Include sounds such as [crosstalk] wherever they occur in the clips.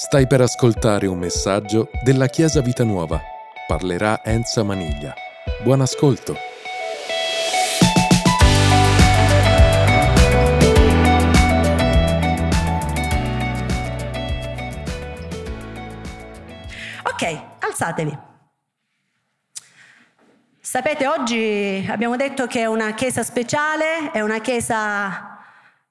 Stai per ascoltare un messaggio della Chiesa Vita Nuova. Parlerà Enza Maniglia. Buon ascolto. Ok, alzatevi. Sapete, oggi abbiamo detto che è una chiesa speciale, è una chiesa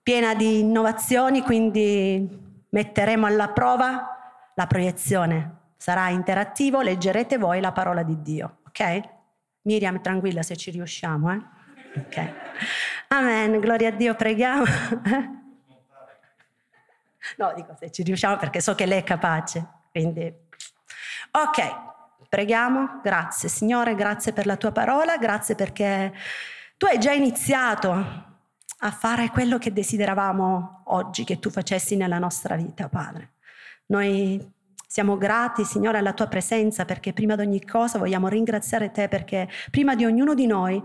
piena di innovazioni, quindi metteremo alla prova la proiezione. Sarà interattivo, leggerete voi la parola di Dio, ok? Miriam, tranquilla se ci riusciamo, eh? Ok. Amen, gloria a Dio, preghiamo. no, dico se ci riusciamo perché so che lei è capace, quindi... Ok, preghiamo, grazie Signore, grazie per la tua parola, grazie perché tu hai già iniziato a fare quello che desideravamo oggi che tu facessi nella nostra vita, Padre. Noi siamo grati, Signore, alla tua presenza perché prima di ogni cosa vogliamo ringraziare te perché prima di ognuno di noi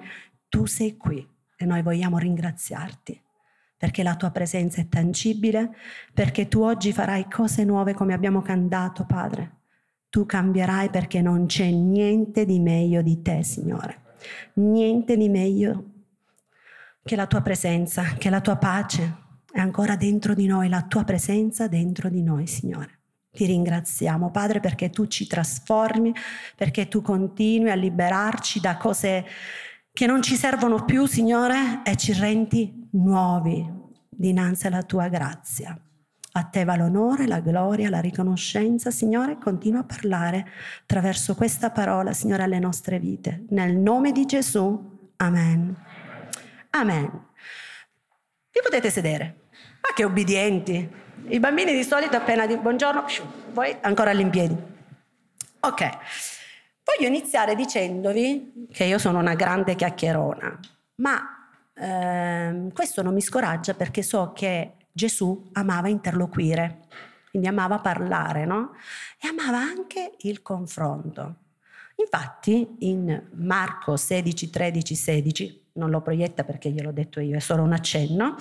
tu sei qui e noi vogliamo ringraziarti perché la tua presenza è tangibile, perché tu oggi farai cose nuove come abbiamo cantato, Padre. Tu cambierai perché non c'è niente di meglio di te, Signore. Niente di meglio che la tua presenza, che la tua pace è ancora dentro di noi, la tua presenza dentro di noi, Signore. Ti ringraziamo, Padre, perché tu ci trasformi, perché tu continui a liberarci da cose che non ci servono più, Signore, e ci rendi nuovi dinanzi alla tua grazia. A te va l'onore, la gloria, la riconoscenza, Signore, continua a parlare attraverso questa parola, Signore, alle nostre vite. Nel nome di Gesù, Amen. Amen. Vi potete sedere. Ma che obbedienti. I bambini di solito appena di buongiorno, poi ancora all'impiedi. Ok. Voglio iniziare dicendovi che io sono una grande chiacchierona, ma ehm, questo non mi scoraggia perché so che Gesù amava interloquire, quindi amava parlare, no? E amava anche il confronto. Infatti in Marco 16, 13, 16 non lo proietta perché gliel'ho detto io, è solo un accenno,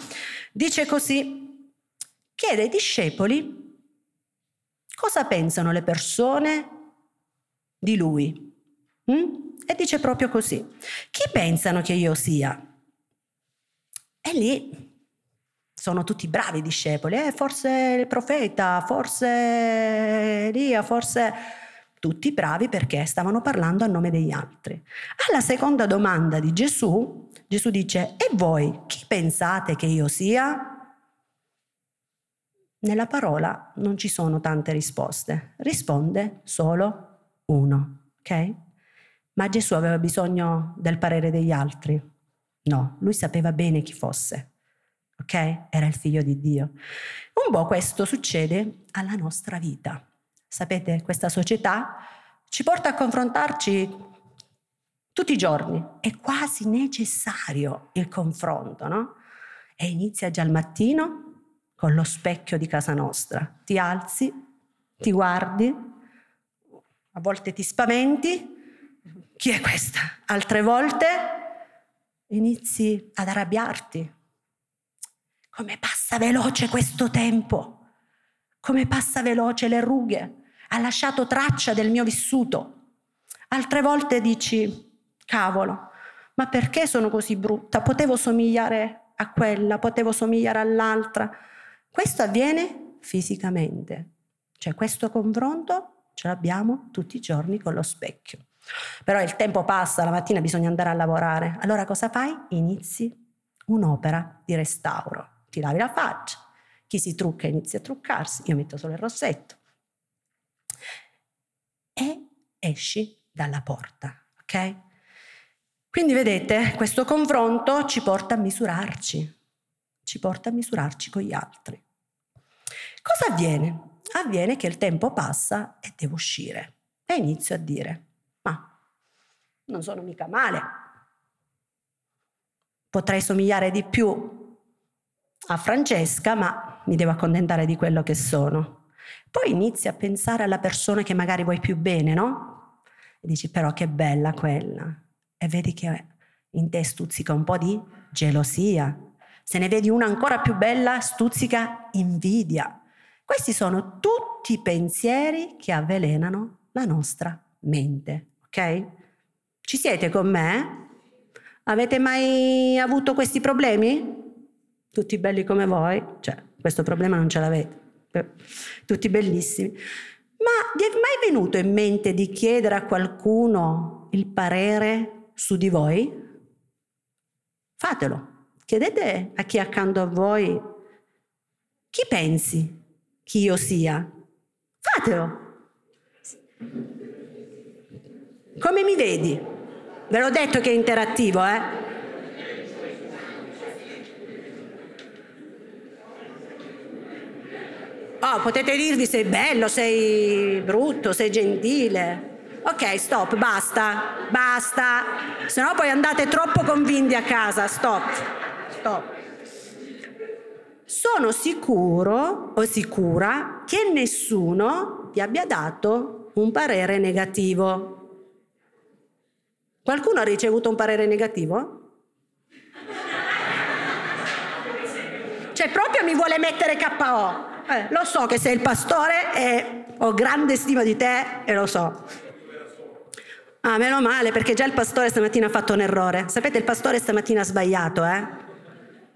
dice così, chiede ai discepoli cosa pensano le persone di lui. Mm? E dice proprio così, chi pensano che io sia? E lì sono tutti bravi discepoli, eh, forse il profeta, forse Elia, forse tutti bravi perché stavano parlando a nome degli altri. Alla seconda domanda di Gesù, Gesù dice, e voi chi pensate che io sia? Nella parola non ci sono tante risposte, risponde solo uno, ok? Ma Gesù aveva bisogno del parere degli altri? No, lui sapeva bene chi fosse, ok? Era il figlio di Dio. Un po' questo succede alla nostra vita. Sapete, questa società ci porta a confrontarci tutti i giorni. È quasi necessario il confronto, no? E inizia già al mattino con lo specchio di casa nostra. Ti alzi, ti guardi, a volte ti spaventi. Chi è questa? Altre volte inizi ad arrabbiarti. Come passa veloce questo tempo? Come passa veloce le rughe? Ha lasciato traccia del mio vissuto. Altre volte dici, cavolo, ma perché sono così brutta? Potevo somigliare a quella, potevo somigliare all'altra. Questo avviene fisicamente, cioè questo confronto ce l'abbiamo tutti i giorni con lo specchio. Però il tempo passa, la mattina bisogna andare a lavorare. Allora cosa fai? Inizi un'opera di restauro. Ti lavi la faccia, chi si trucca inizia a truccarsi, io metto solo il rossetto, e esci dalla porta, ok? Quindi vedete, questo confronto ci porta a misurarci, ci porta a misurarci con gli altri. Cosa avviene? Avviene che il tempo passa e devo uscire e inizio a dire, ma non sono mica male, potrei somigliare di più a Francesca, ma mi devo accontentare di quello che sono. Poi inizi a pensare alla persona che magari vuoi più bene, no? E dici però che bella quella. E vedi che in te stuzzica un po' di gelosia. Se ne vedi una ancora più bella, stuzzica invidia. Questi sono tutti pensieri che avvelenano la nostra mente, ok? Ci siete con me? Avete mai avuto questi problemi? Tutti belli come voi? Cioè, questo problema non ce l'avete. Tutti bellissimi. Ma vi è mai venuto in mente di chiedere a qualcuno il parere su di voi? Fatelo. Chiedete a chi è accanto a voi chi pensi che io sia. Fatelo. Come mi vedi? Ve l'ho detto che è interattivo, eh? Oh, potete dirvi sei bello, sei brutto, sei gentile. Ok, stop, basta, basta. Se no poi andate troppo convinti a casa. Stop, stop. Sono sicuro o sicura che nessuno vi abbia dato un parere negativo. Qualcuno ha ricevuto un parere negativo? Cioè proprio mi vuole mettere KO. Eh, lo so che sei il pastore e ho grande stima di te e lo so. Ah, meno male, perché già il pastore stamattina ha fatto un errore. Sapete, il pastore stamattina ha sbagliato, eh?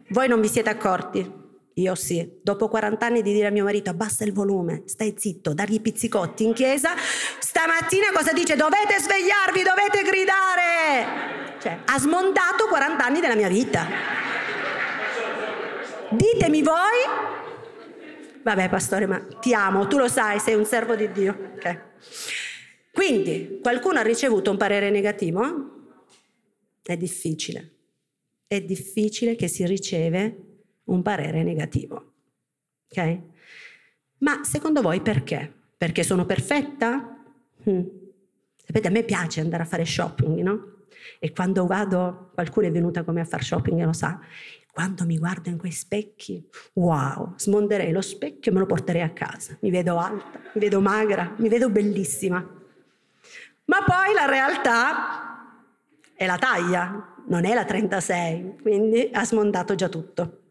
Voi non vi siete accorti? Io sì. Dopo 40 anni di dire a mio marito abbassa il volume, stai zitto, dargli pizzicotti in chiesa, stamattina cosa dice? Dovete svegliarvi, dovete gridare! Cioè, ha smontato 40 anni della mia vita. Ditemi voi Vabbè, pastore, ma ti amo, tu lo sai, sei un servo di Dio. Okay. Quindi, qualcuno ha ricevuto un parere negativo? È difficile. È difficile che si riceve un parere negativo. Ok? Ma secondo voi perché? Perché sono perfetta? Hmm. Sapete, a me piace andare a fare shopping, no? E quando vado, qualcuno è venuta come a fare shopping e lo sa, quando mi guardo in quei specchi, wow, smonderei lo specchio e me lo porterei a casa. Mi vedo alta, mi vedo magra, mi vedo bellissima. Ma poi la realtà è la taglia, non è la 36, quindi ha smontato già tutto.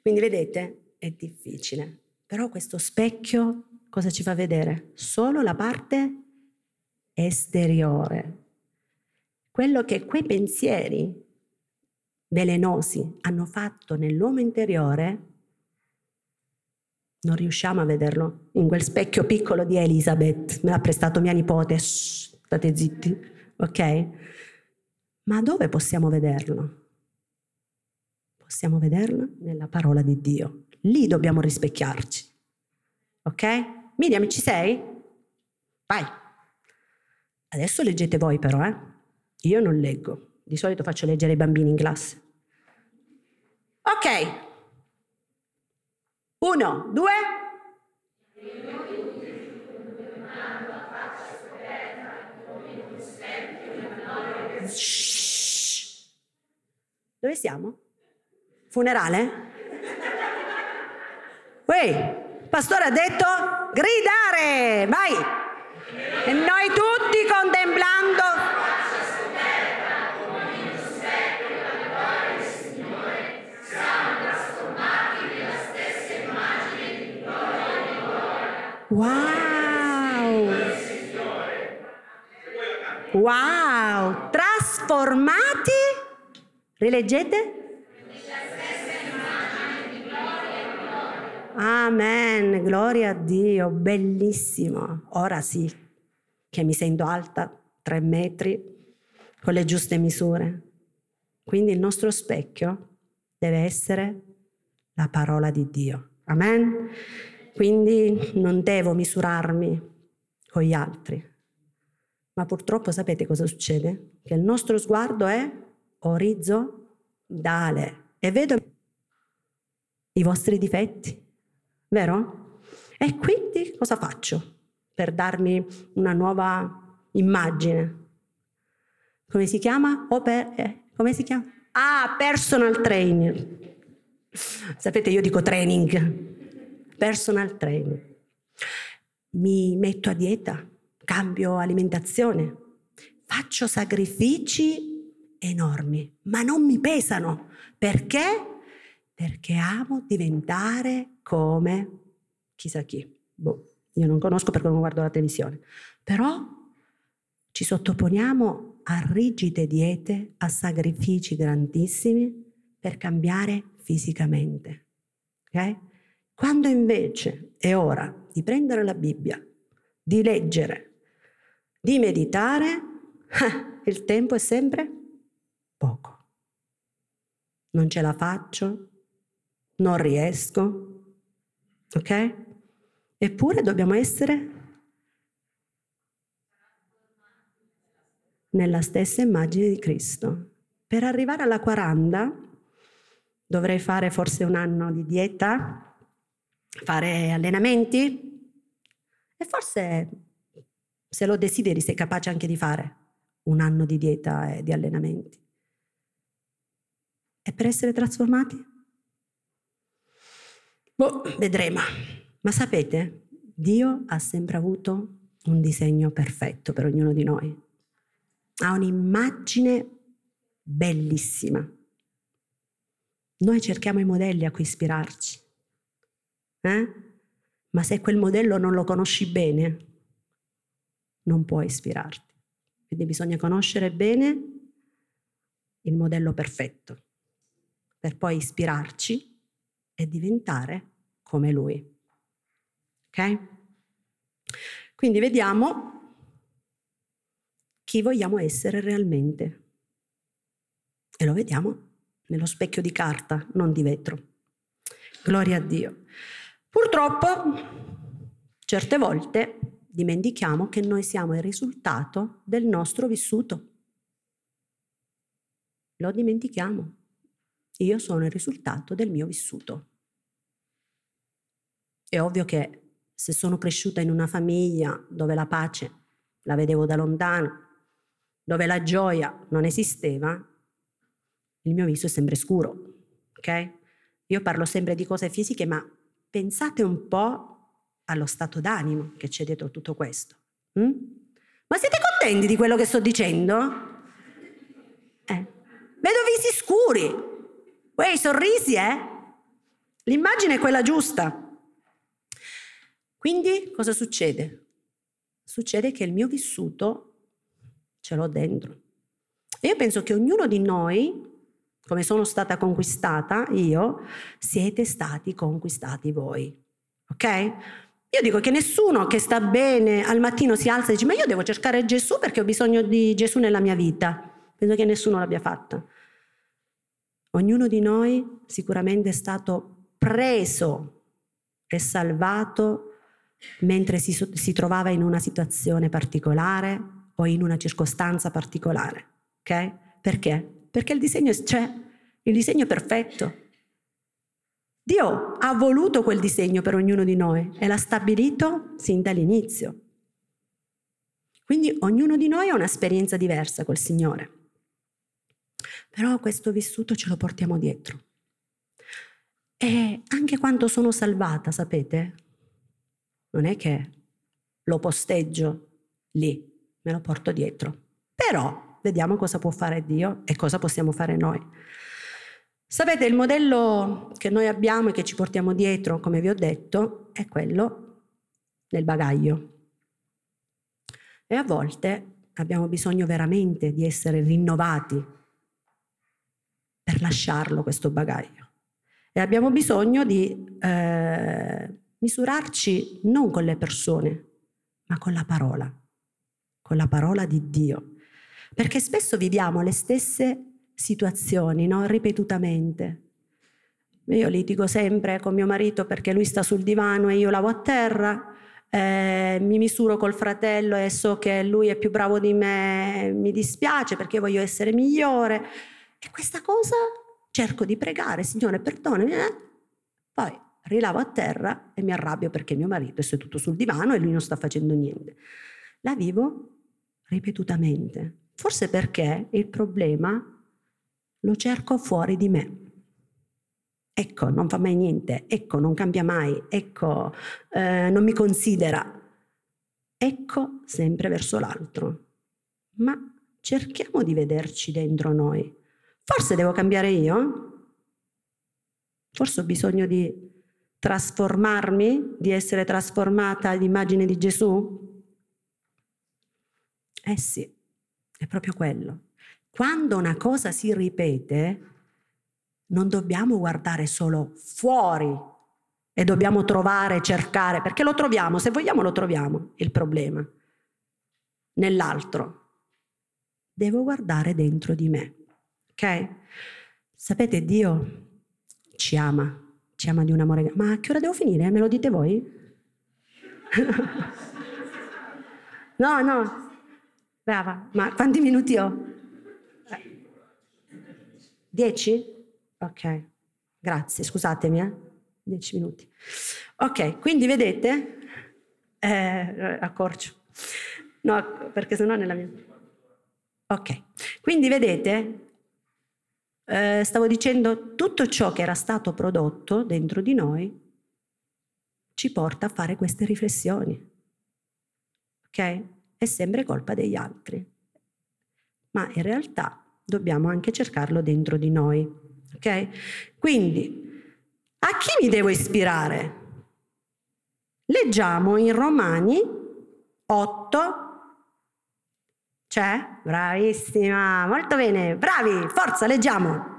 Quindi vedete, è difficile. Però questo specchio cosa ci fa vedere? Solo la parte esteriore. Quello che quei pensieri velenosi hanno fatto nell'uomo interiore, non riusciamo a vederlo. In quel specchio piccolo di Elisabeth, me l'ha prestato mia nipote, Shh, state zitti, ok? Ma dove possiamo vederlo? Possiamo vederlo nella parola di Dio. Lì dobbiamo rispecchiarci. Ok? Miriam, ci sei? Vai. Adesso leggete voi però, eh? Io non leggo. Di solito faccio leggere ai bambini in classe. Ok. Uno, due. Shhh. Dove siamo? Funerale? Uè, pastore ha detto gridare, vai! E noi tutti Wow! Wow! Trasformati? Rileggete? Amen, gloria a Dio, bellissimo. Ora sì, che mi sento alta, tre metri, con le giuste misure. Quindi il nostro specchio deve essere la parola di Dio. Amen. Quindi non devo misurarmi con gli altri. Ma purtroppo sapete cosa succede? Che il nostro sguardo è orizzontale e vedo i vostri difetti, vero? E quindi cosa faccio per darmi una nuova immagine? Come si chiama? Per, eh, come si chiama? Ah, personal trainer. Sapete, io dico training, personal trainer. Mi metto a dieta, cambio alimentazione, faccio sacrifici enormi, ma non mi pesano. Perché? Perché amo diventare come chissà chi. Boh, io non conosco perché non guardo la televisione. Però ci sottoponiamo a rigide diete, a sacrifici grandissimi per cambiare fisicamente. Okay? Quando invece è ora di prendere la Bibbia, di leggere, di meditare, [laughs] il tempo è sempre poco. Non ce la faccio, non riesco, ok? Eppure dobbiamo essere nella stessa immagine di Cristo. Per arrivare alla 40 dovrei fare forse un anno di dieta, fare allenamenti e forse se lo desideri sei capace anche di fare un anno di dieta e di allenamenti. E per essere trasformati? Boh, vedremo. Ma sapete, Dio ha sempre avuto un disegno perfetto per ognuno di noi. Ha un'immagine bellissima. Noi cerchiamo i modelli a cui ispirarci. Eh? Ma se quel modello non lo conosci bene, non puoi ispirarti. Quindi bisogna conoscere bene il modello perfetto per poi ispirarci e diventare come lui. Ok? Quindi vediamo chi vogliamo essere realmente. E lo vediamo nello specchio di carta, non di vetro. Gloria a Dio. Purtroppo, certe volte dimentichiamo che noi siamo il risultato del nostro vissuto. Lo dimentichiamo. Io sono il risultato del mio vissuto. È ovvio che se sono cresciuta in una famiglia dove la pace la vedevo da lontano, dove la gioia non esisteva, il mio viso è sempre scuro, ok? Io parlo sempre di cose fisiche, ma pensate un po' allo stato d'animo che c'è dietro tutto questo. Mm? Ma siete contenti di quello che sto dicendo? Eh. Vedo visi scuri, quei sorrisi, eh? L'immagine è quella giusta. Quindi cosa succede? Succede che il mio vissuto ce l'ho dentro. E io penso che ognuno di noi, come sono stata conquistata io, siete stati conquistati voi. Ok? Io dico che nessuno che sta bene al mattino si alza e dice ma io devo cercare Gesù perché ho bisogno di Gesù nella mia vita. Penso che nessuno l'abbia fatto. Ognuno di noi sicuramente è stato preso e salvato mentre si, si trovava in una situazione particolare, o in una circostanza particolare. Ok? Perché? Perché il disegno c'è, il disegno è perfetto. Dio ha voluto quel disegno per ognuno di noi e l'ha stabilito sin dall'inizio. Quindi ognuno di noi ha un'esperienza diversa col Signore. Però questo vissuto ce lo portiamo dietro. E anche quando sono salvata, sapete, non è che lo posteggio lì, me lo porto dietro. Però vediamo cosa può fare Dio e cosa possiamo fare noi. Sapete, il modello che noi abbiamo e che ci portiamo dietro, come vi ho detto, è quello del bagaglio. E a volte abbiamo bisogno veramente di essere rinnovati per lasciarlo questo bagaglio. E abbiamo bisogno di eh, misurarci non con le persone, ma con la parola con la parola di Dio. Perché spesso viviamo le stesse situazioni, no? ripetutamente. Io litigo sempre con mio marito perché lui sta sul divano e io lavo a terra, eh, mi misuro col fratello e so che lui è più bravo di me, mi dispiace perché voglio essere migliore. E questa cosa cerco di pregare, Signore, perdonami. Eh? Poi rilavo a terra e mi arrabbio perché mio marito è seduto sul divano e lui non sta facendo niente. La vivo ripetutamente. Forse perché il problema lo cerco fuori di me. Ecco, non fa mai niente, ecco, non cambia mai, ecco, eh, non mi considera. Ecco sempre verso l'altro. Ma cerchiamo di vederci dentro noi. Forse devo cambiare io? Forse ho bisogno di trasformarmi, di essere trasformata all'immagine di Gesù? Eh sì, è proprio quello. Quando una cosa si ripete, non dobbiamo guardare solo fuori e dobbiamo trovare, cercare, perché lo troviamo, se vogliamo lo troviamo, il problema, nell'altro. Devo guardare dentro di me, ok? Sapete, Dio ci ama, ci ama di un amore. Ma a che ora devo finire? Me lo dite voi? [laughs] no, no. Brava, ma quanti minuti ho? Dieci? Ok, grazie, scusatemi, eh. Dieci minuti. Ok, quindi vedete, eh, accorcio, no, perché sennò nella mia... Ok, quindi vedete, eh, stavo dicendo, tutto ciò che era stato prodotto dentro di noi ci porta a fare queste riflessioni. Ok? È sempre colpa degli altri. Ma in realtà dobbiamo anche cercarlo dentro di noi. Ok? Quindi, a chi mi devo ispirare? Leggiamo in Romani 8, c'è? Bravissima, molto bene, bravi, forza, leggiamo.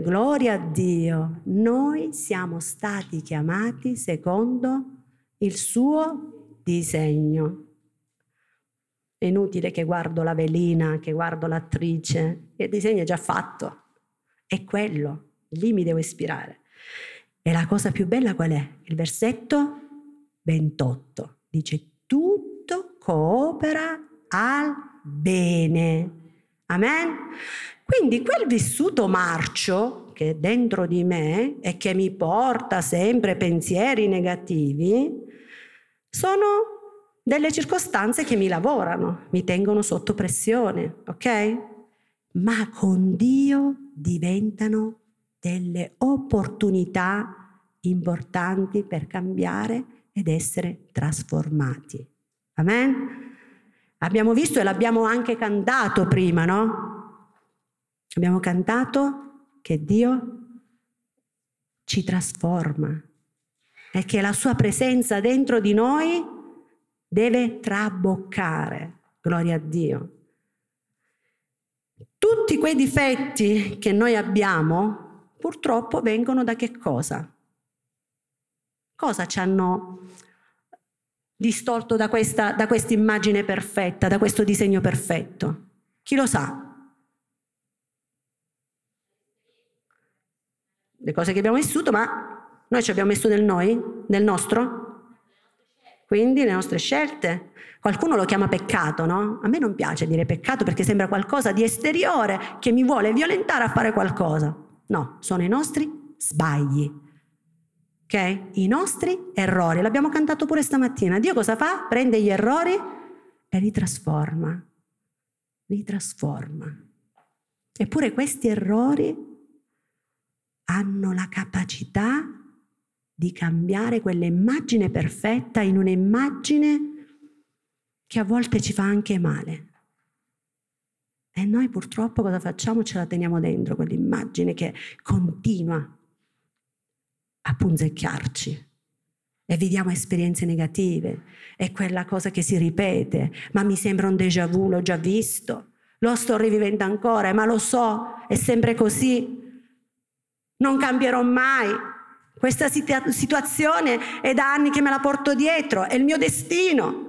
Gloria a Dio, noi siamo stati chiamati secondo il suo disegno. È inutile che guardo la velina, che guardo l'attrice, il disegno è già fatto. È quello, lì mi devo ispirare. E la cosa più bella qual è? Il versetto 28 dice tutto coopera al bene. Amen? Quindi quel vissuto marcio che è dentro di me e che mi porta sempre pensieri negativi, sono delle circostanze che mi lavorano, mi tengono sotto pressione, ok? Ma con Dio diventano delle opportunità importanti per cambiare ed essere trasformati. Amen? Abbiamo visto e l'abbiamo anche cantato prima, no? Abbiamo cantato che Dio ci trasforma e che la sua presenza dentro di noi deve traboccare, gloria a Dio. Tutti quei difetti che noi abbiamo purtroppo vengono da che cosa? Cosa ci hanno distolto da questa, da immagine perfetta, da questo disegno perfetto? Chi lo sa? Le cose che abbiamo vissuto, ma noi ci abbiamo messo nel noi, nel nostro? Quindi le nostre scelte, qualcuno lo chiama peccato, no? A me non piace dire peccato perché sembra qualcosa di esteriore che mi vuole violentare a fare qualcosa. No, sono i nostri sbagli. Ok? I nostri errori. L'abbiamo cantato pure stamattina. Dio cosa fa? Prende gli errori e li trasforma. Li trasforma. Eppure questi errori hanno la capacità di cambiare quell'immagine perfetta in un'immagine che a volte ci fa anche male. E noi purtroppo cosa facciamo? Ce la teniamo dentro quell'immagine che continua a punzecchiarci e vediamo esperienze negative. È quella cosa che si ripete, ma mi sembra un déjà vu, l'ho già visto, lo sto rivivendo ancora, ma lo so, è sempre così. Non cambierò mai, questa situazione è da anni che me la porto dietro, è il mio destino.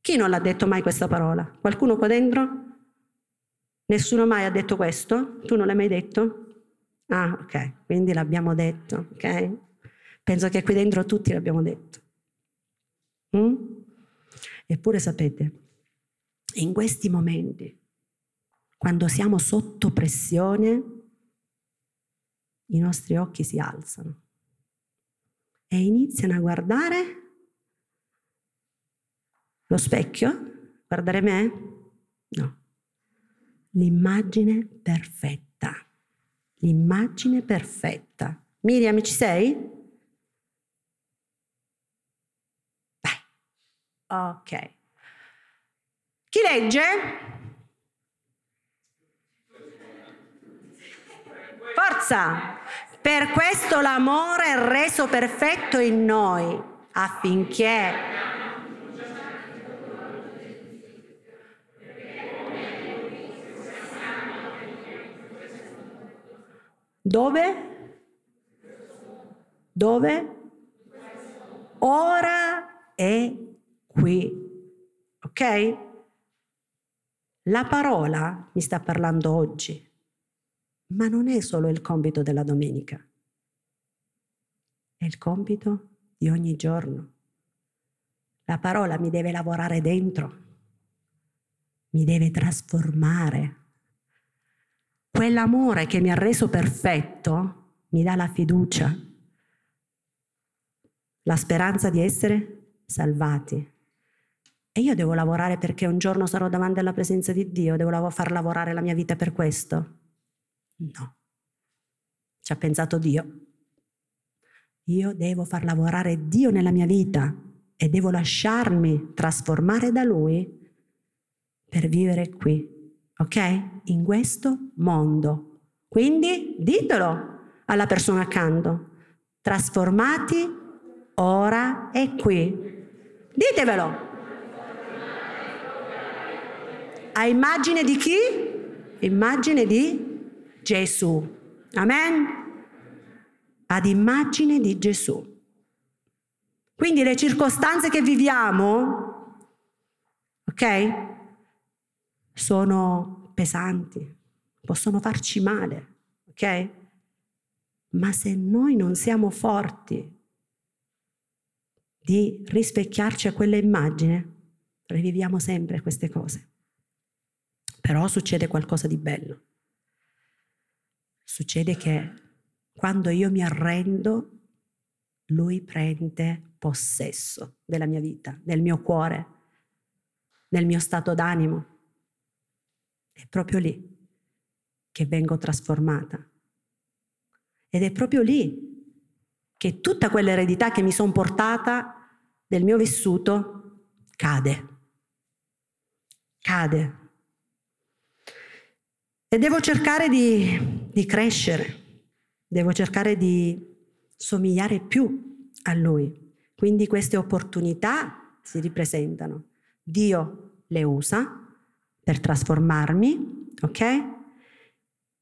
Chi non l'ha detto mai questa parola? Qualcuno qua dentro? Nessuno mai ha detto questo? Tu non l'hai mai detto? Ah, ok, quindi l'abbiamo detto, ok? Penso che qui dentro tutti l'abbiamo detto. Mm? Eppure sapete, in questi momenti, quando siamo sotto pressione, i nostri occhi si alzano e iniziano a guardare lo specchio, guardare me? No, l'immagine perfetta, l'immagine perfetta. Miriam, ci sei? Ok. Chi legge? Forza! Per questo l'amore è reso perfetto in noi, affinché Dove? Dove? Ora è qui. Ok? La parola mi sta parlando oggi, ma non è solo il compito della domenica, è il compito di ogni giorno. La parola mi deve lavorare dentro, mi deve trasformare. Quell'amore che mi ha reso perfetto mi dà la fiducia, la speranza di essere salvati. E io devo lavorare perché un giorno sarò davanti alla presenza di Dio, devo far lavorare la mia vita per questo? No. Ci ha pensato Dio. Io devo far lavorare Dio nella mia vita e devo lasciarmi trasformare da Lui per vivere qui, ok? In questo mondo. Quindi ditelo alla persona accanto. Trasformati ora e qui. Ditevelo. A immagine di chi? Immagine di Gesù. Amen? Ad immagine di Gesù. Quindi le circostanze che viviamo, ok? Sono pesanti, possono farci male, ok? Ma se noi non siamo forti di rispecchiarci a quella immagine, riviviamo sempre queste cose. Però succede qualcosa di bello. Succede che quando io mi arrendo, lui prende possesso della mia vita, del mio cuore, del mio stato d'animo. È proprio lì che vengo trasformata. Ed è proprio lì che tutta quell'eredità che mi sono portata del mio vissuto cade. Cade. E devo cercare di, di crescere, devo cercare di somigliare più a Lui. Quindi queste opportunità si ripresentano. Dio le usa per trasformarmi, ok?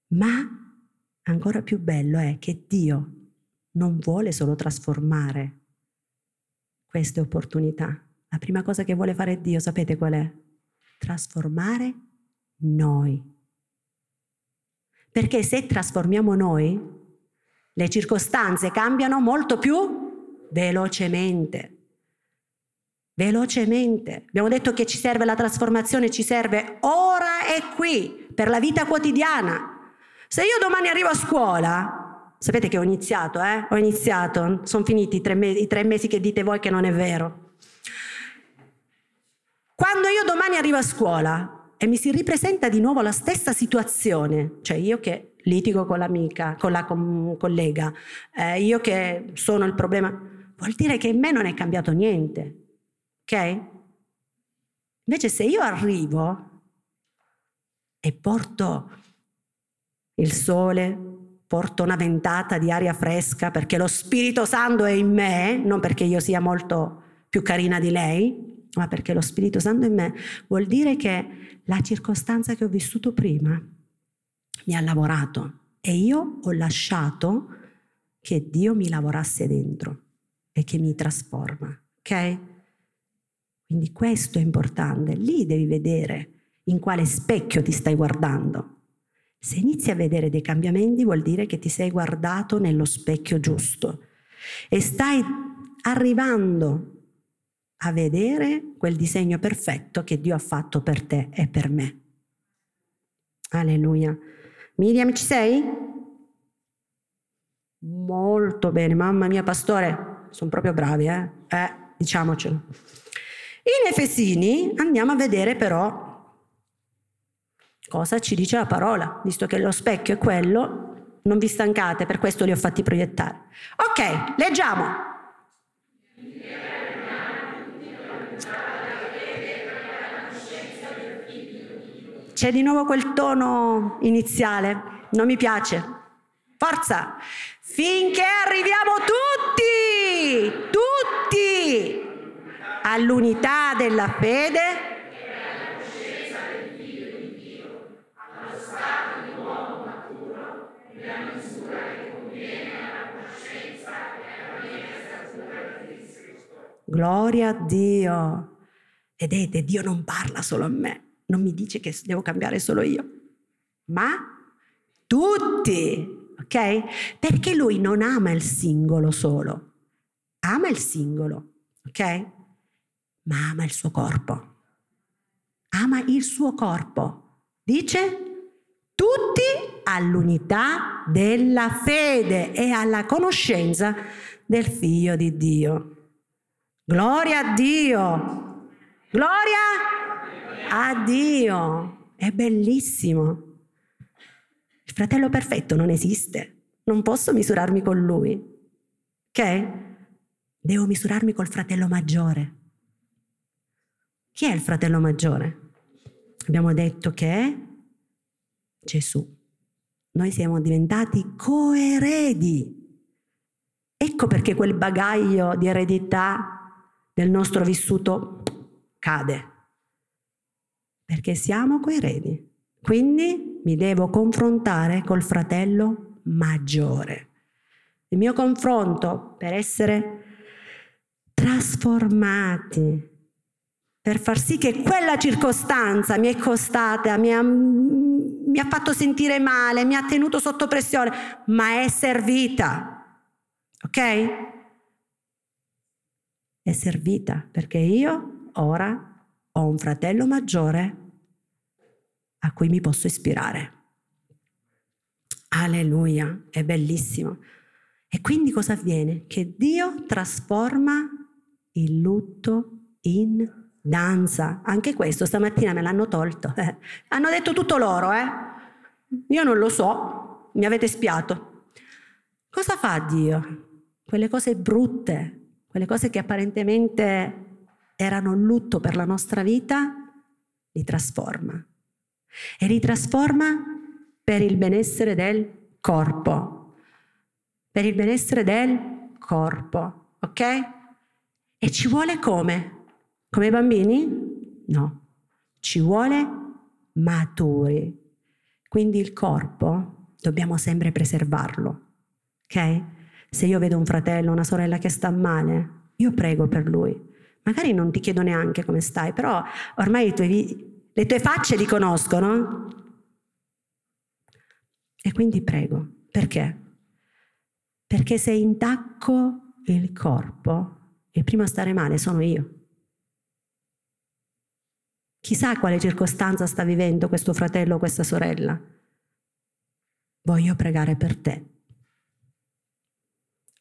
Ma ancora più bello è che Dio non vuole solo trasformare queste opportunità. La prima cosa che vuole fare Dio, sapete qual è? Trasformare noi. Perché se trasformiamo noi, le circostanze cambiano molto più velocemente. Velocemente. Abbiamo detto che ci serve la trasformazione, ci serve ora e qui, per la vita quotidiana. Se io domani arrivo a scuola, sapete che ho iniziato, eh? Ho iniziato, sono finiti i tre, mesi, i tre mesi che dite voi che non è vero. Quando io domani arrivo a scuola, e mi si ripresenta di nuovo la stessa situazione, cioè io che litigo con l'amica, con la com- collega, eh, io che sono il problema, vuol dire che in me non è cambiato niente, ok? Invece se io arrivo e porto il sole, porto una ventata di aria fresca perché lo Spirito Santo è in me, non perché io sia molto più carina di lei, ma perché lo Spirito Santo in me vuol dire che la circostanza che ho vissuto prima mi ha lavorato e io ho lasciato che Dio mi lavorasse dentro e che mi trasforma, ok? Quindi questo è importante, lì devi vedere in quale specchio ti stai guardando. Se inizi a vedere dei cambiamenti vuol dire che ti sei guardato nello specchio giusto e stai arrivando a vedere quel disegno perfetto che Dio ha fatto per te e per me. Alleluia. Miriam, ci sei? Molto bene, mamma mia, pastore, sono proprio bravi, eh? Eh, diciamocelo. In Efesini andiamo a vedere però cosa ci dice la parola, visto che lo specchio è quello, non vi stancate, per questo li ho fatti proiettare. Ok, leggiamo. C'è di nuovo quel tono iniziale, non mi piace. Forza! Finché arriviamo tutti, tutti, all'unità della fede Gloria a Dio. Vedete, Dio non parla solo a me, non mi dice che devo cambiare solo io, ma tutti, ok? Perché lui non ama il singolo solo, ama il singolo, ok? Ma ama il suo corpo. Ama il suo corpo. Dice tutti all'unità della fede e alla conoscenza del figlio di Dio. Gloria a Dio. Gloria a Dio. È bellissimo. Il fratello perfetto non esiste. Non posso misurarmi con lui. Ok? Devo misurarmi col fratello maggiore. Chi è il fratello maggiore? Abbiamo detto che è Gesù. Noi siamo diventati coeredi. Ecco perché quel bagaglio di eredità del nostro vissuto cade, perché siamo coeredi. Quindi mi devo confrontare col fratello maggiore. Il mio confronto per essere trasformati, per far sì che quella circostanza mi è costata, mi ha, mi ha fatto sentire male, mi ha tenuto sotto pressione, ma è servita. Ok? è servita perché io ora ho un fratello maggiore a cui mi posso ispirare. Alleluia, è bellissimo. E quindi cosa avviene? Che Dio trasforma il lutto in danza. Anche questo stamattina me l'hanno tolto. Eh. Hanno detto tutto loro, eh? Io non lo so, mi avete spiato. Cosa fa Dio? Quelle cose brutte, quelle cose che apparentemente erano lutto per la nostra vita, li trasforma. E li trasforma per il benessere del corpo. Per il benessere del corpo, ok? E ci vuole come? Come i bambini? No, ci vuole maturi. Quindi il corpo dobbiamo sempre preservarlo, ok? Se io vedo un fratello, una sorella che sta male, io prego per lui. Magari non ti chiedo neanche come stai, però ormai tuoi, le tue facce li conoscono. E quindi prego. Perché? Perché se intacco il corpo, il primo a stare male sono io. Chissà quale circostanza sta vivendo questo fratello o questa sorella. Voglio pregare per te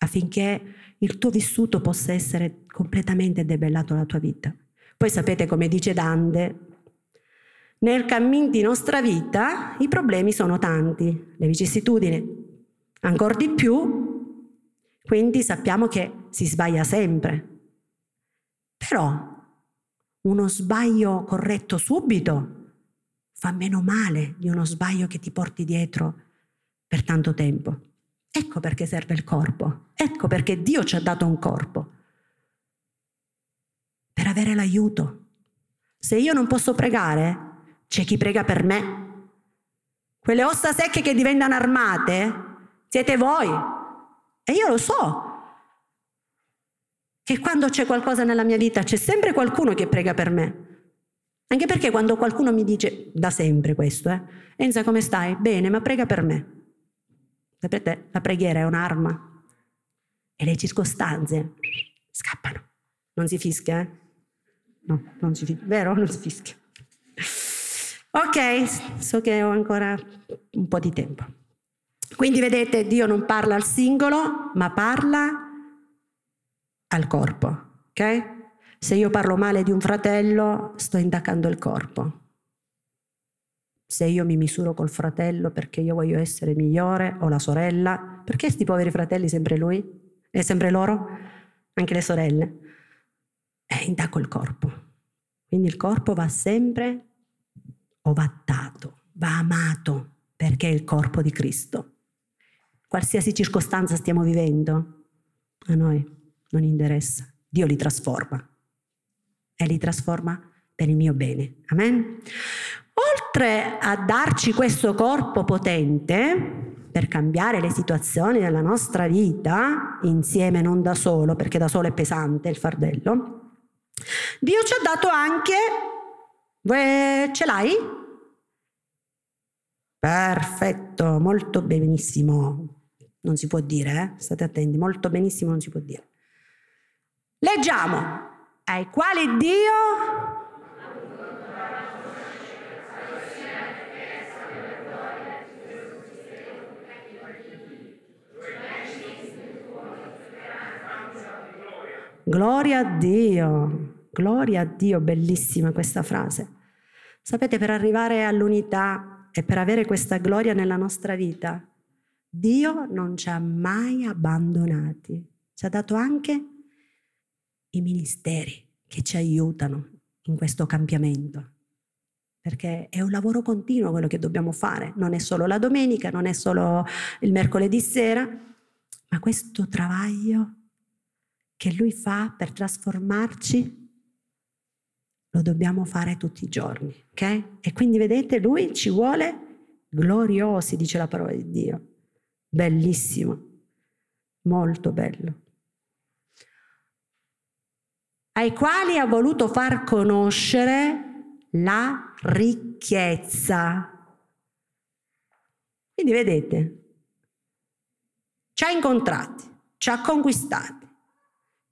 affinché il tuo vissuto possa essere completamente debellato la tua vita. Poi sapete come dice Dante, nel cammin di nostra vita i problemi sono tanti, le vicissitudini ancora di più, quindi sappiamo che si sbaglia sempre. Però uno sbaglio corretto subito fa meno male di uno sbaglio che ti porti dietro per tanto tempo. Ecco perché serve il corpo, ecco perché Dio ci ha dato un corpo, per avere l'aiuto. Se io non posso pregare, c'è chi prega per me. Quelle ossa secche che diventano armate, siete voi. E io lo so che quando c'è qualcosa nella mia vita c'è sempre qualcuno che prega per me. Anche perché quando qualcuno mi dice, da sempre questo, eh, Enza come stai? Bene, ma prega per me. Sapete, la preghiera è un'arma e le circostanze scappano. Non si fischia, eh? No, non si fischia, vero? Non si fischia. Ok, so che ho ancora un po' di tempo. Quindi vedete, Dio non parla al singolo, ma parla al corpo, ok? Se io parlo male di un fratello, sto intaccando il corpo se io mi misuro col fratello perché io voglio essere migliore o la sorella, perché questi poveri fratelli sempre lui? E sempre loro? Anche le sorelle? E intacco il corpo. Quindi il corpo va sempre ovattato, va amato perché è il corpo di Cristo. Qualsiasi circostanza stiamo vivendo, a noi non interessa. Dio li trasforma e li trasforma per il mio bene. Amen. Oltre a darci questo corpo potente, per cambiare le situazioni della nostra vita, insieme non da solo, perché da solo è pesante il fardello, Dio ci ha dato anche... Ce l'hai? Perfetto, molto benissimo. Non si può dire, eh? state attenti, molto benissimo non si può dire. Leggiamo. Ai quali Dio Gloria a Dio, gloria a Dio, bellissima questa frase. Sapete, per arrivare all'unità e per avere questa gloria nella nostra vita, Dio non ci ha mai abbandonati. Ci ha dato anche i ministeri che ci aiutano in questo cambiamento. Perché è un lavoro continuo quello che dobbiamo fare, non è solo la domenica, non è solo il mercoledì sera, ma questo travaglio che Lui fa per trasformarci, lo dobbiamo fare tutti i giorni, ok? E quindi vedete, Lui ci vuole gloriosi, dice la parola di Dio. Bellissimo, molto bello. Ai quali ha voluto far conoscere la ricchezza. Quindi vedete, ci ha incontrati, ci ha conquistati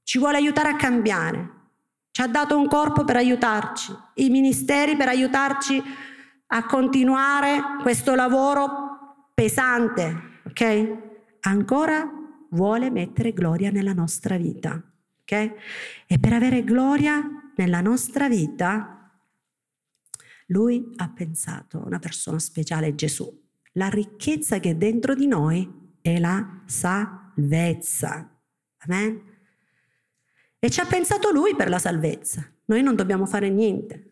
ci vuole aiutare a cambiare. Ci ha dato un corpo per aiutarci, i ministeri per aiutarci a continuare questo lavoro pesante, ok? Ancora vuole mettere gloria nella nostra vita, ok? E per avere gloria nella nostra vita, lui ha pensato, una persona speciale, Gesù. La ricchezza che è dentro di noi è la salvezza. Amen? E ci ha pensato lui per la salvezza. Noi non dobbiamo fare niente.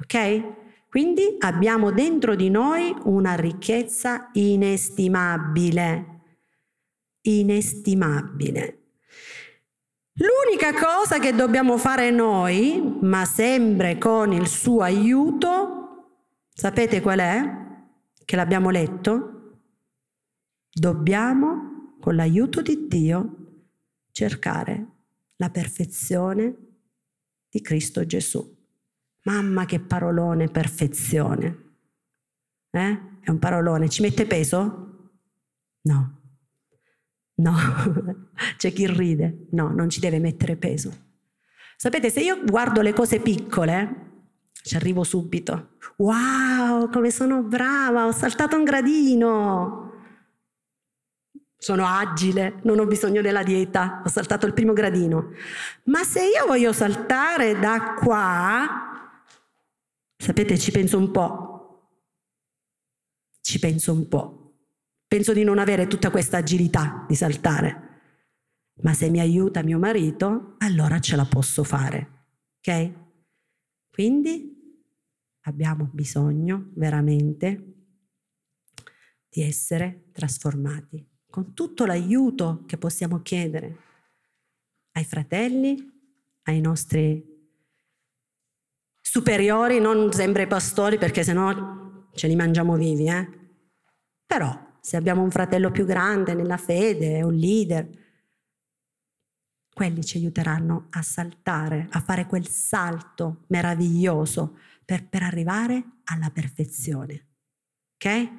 Ok? Quindi abbiamo dentro di noi una ricchezza inestimabile. Inestimabile. L'unica cosa che dobbiamo fare noi, ma sempre con il suo aiuto, sapete qual è? Che l'abbiamo letto? Dobbiamo, con l'aiuto di Dio, cercare la perfezione di Cristo Gesù. Mamma che parolone, perfezione. Eh? È un parolone, ci mette peso? No. No, [laughs] c'è chi ride. No, non ci deve mettere peso. Sapete, se io guardo le cose piccole, ci arrivo subito. Wow, come sono brava, ho saltato un gradino sono agile, non ho bisogno della dieta, ho saltato il primo gradino. Ma se io voglio saltare da qua, sapete, ci penso un po'. Ci penso un po'. Penso di non avere tutta questa agilità di saltare. Ma se mi aiuta mio marito, allora ce la posso fare. Ok? Quindi abbiamo bisogno veramente di essere trasformati con tutto l'aiuto che possiamo chiedere ai fratelli, ai nostri superiori, non sempre ai pastori perché sennò ce li mangiamo vivi, eh? Però se abbiamo un fratello più grande nella fede, un leader, quelli ci aiuteranno a saltare, a fare quel salto meraviglioso per, per arrivare alla perfezione. Ok?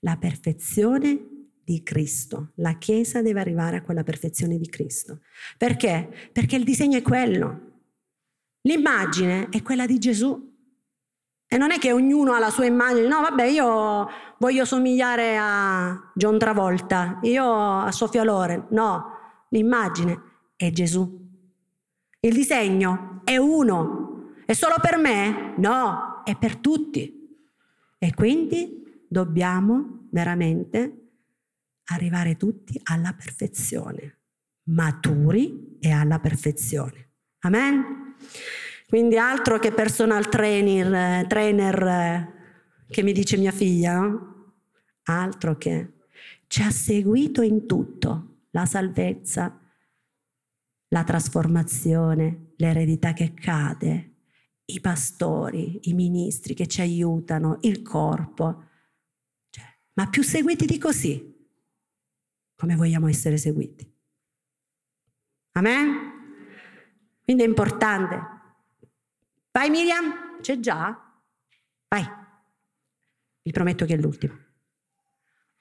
La perfezione di Cristo. La Chiesa deve arrivare a quella perfezione di Cristo. Perché? Perché il disegno è quello. L'immagine è quella di Gesù. E non è che ognuno ha la sua immagine, no, vabbè, io voglio somigliare a John Travolta, io a Sofia Loren. No, l'immagine è Gesù. Il disegno è uno. È solo per me? No, è per tutti. E quindi dobbiamo veramente arrivare tutti alla perfezione, maturi e alla perfezione. Amen? Quindi altro che personal trainer, trainer che mi dice mia figlia, no? altro che ci ha seguito in tutto, la salvezza, la trasformazione, l'eredità che cade, i pastori, i ministri che ci aiutano, il corpo. Cioè, ma più seguiti di così, come vogliamo essere seguiti? Amen? Quindi è importante. Vai Miriam, c'è già? Vai. Vi prometto che è l'ultimo.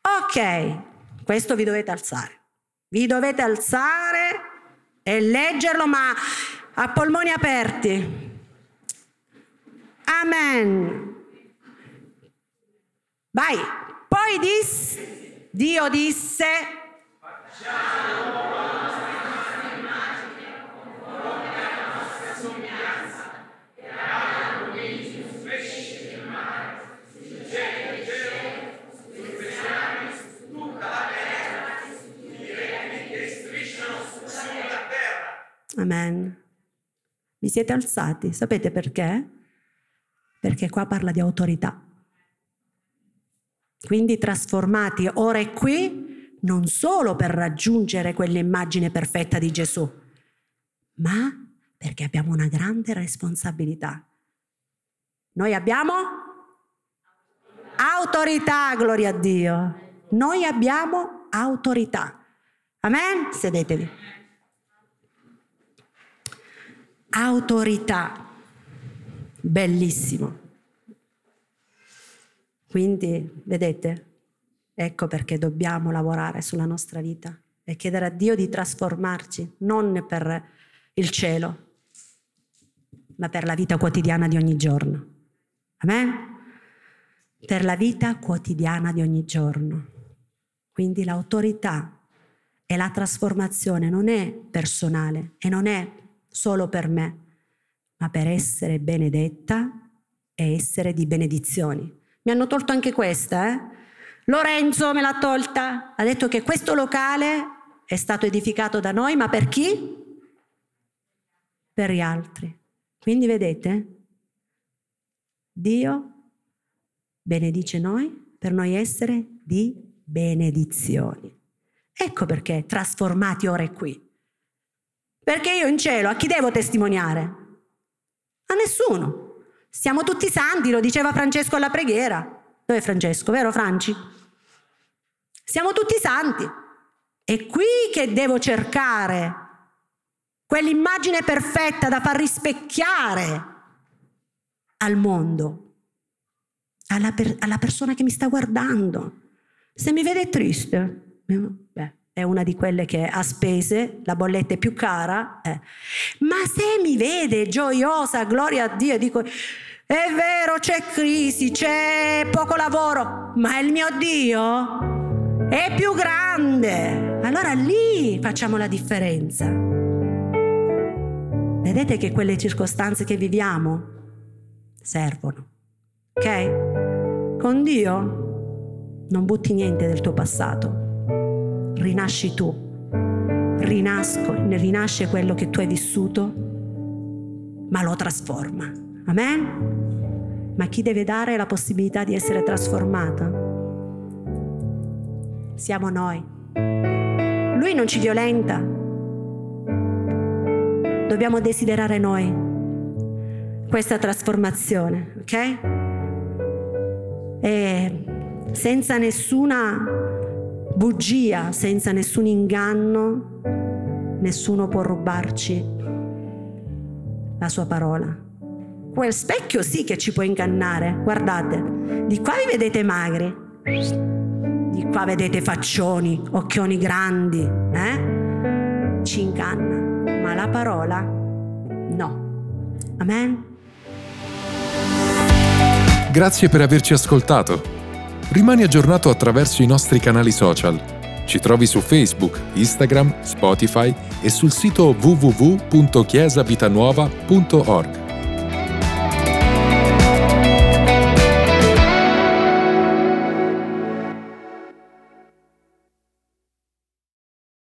Ok, questo vi dovete alzare. Vi dovete alzare e leggerlo, ma a polmoni aperti. Amen. Vai. Poi disse, Dio disse, Amen. Vi siete alzati, sapete perché? Perché qua parla di autorità. Quindi trasformati ora e qui non solo per raggiungere quell'immagine perfetta di Gesù, ma perché abbiamo una grande responsabilità. Noi abbiamo autorità, gloria a Dio. Noi abbiamo autorità. Amen? Sedetevi. autorità. Bellissimo. Quindi, vedete, ecco perché dobbiamo lavorare sulla nostra vita e chiedere a Dio di trasformarci, non per il cielo, ma per la vita quotidiana di ogni giorno. Amen? Per la vita quotidiana di ogni giorno. Quindi l'autorità e la trasformazione non è personale e non è solo per me, ma per essere benedetta e essere di benedizioni. Mi hanno tolto anche questa, eh? Lorenzo me l'ha tolta, ha detto che questo locale è stato edificato da noi, ma per chi? Per gli altri. Quindi vedete, Dio benedice noi per noi essere di benedizioni. Ecco perché trasformati ora e qui. Perché io in cielo a chi devo testimoniare? A nessuno. Siamo tutti santi, lo diceva Francesco alla preghiera. Dove è Francesco, vero Franci? Siamo tutti santi. È qui che devo cercare quell'immagine perfetta da far rispecchiare al mondo, alla, per- alla persona che mi sta guardando. Se mi vede triste, beh, è una di quelle che ha spese, la bolletta è più cara, eh. ma se mi vede gioiosa, gloria a Dio, dico, è vero, c'è crisi, c'è poco lavoro, ma il mio Dio è più grande. Allora lì facciamo la differenza. Vedete che quelle circostanze che viviamo servono, ok? Con Dio non butti niente del tuo passato rinasci tu, rinasco, rinasce quello che tu hai vissuto, ma lo trasforma. Amen? Ma chi deve dare la possibilità di essere trasformata? Siamo noi. Lui non ci violenta. Dobbiamo desiderare noi questa trasformazione, ok? E senza nessuna bugia, senza nessun inganno, nessuno può rubarci la sua parola. Quel specchio sì che ci può ingannare. Guardate, di qua vi vedete magri, di qua vedete faccioni, occhioni grandi, eh? Ci inganna, ma la parola no. Amen. Grazie per averci ascoltato. Rimani aggiornato attraverso i nostri canali social. Ci trovi su Facebook, Instagram, Spotify e sul sito www.chiesabitanuova.org.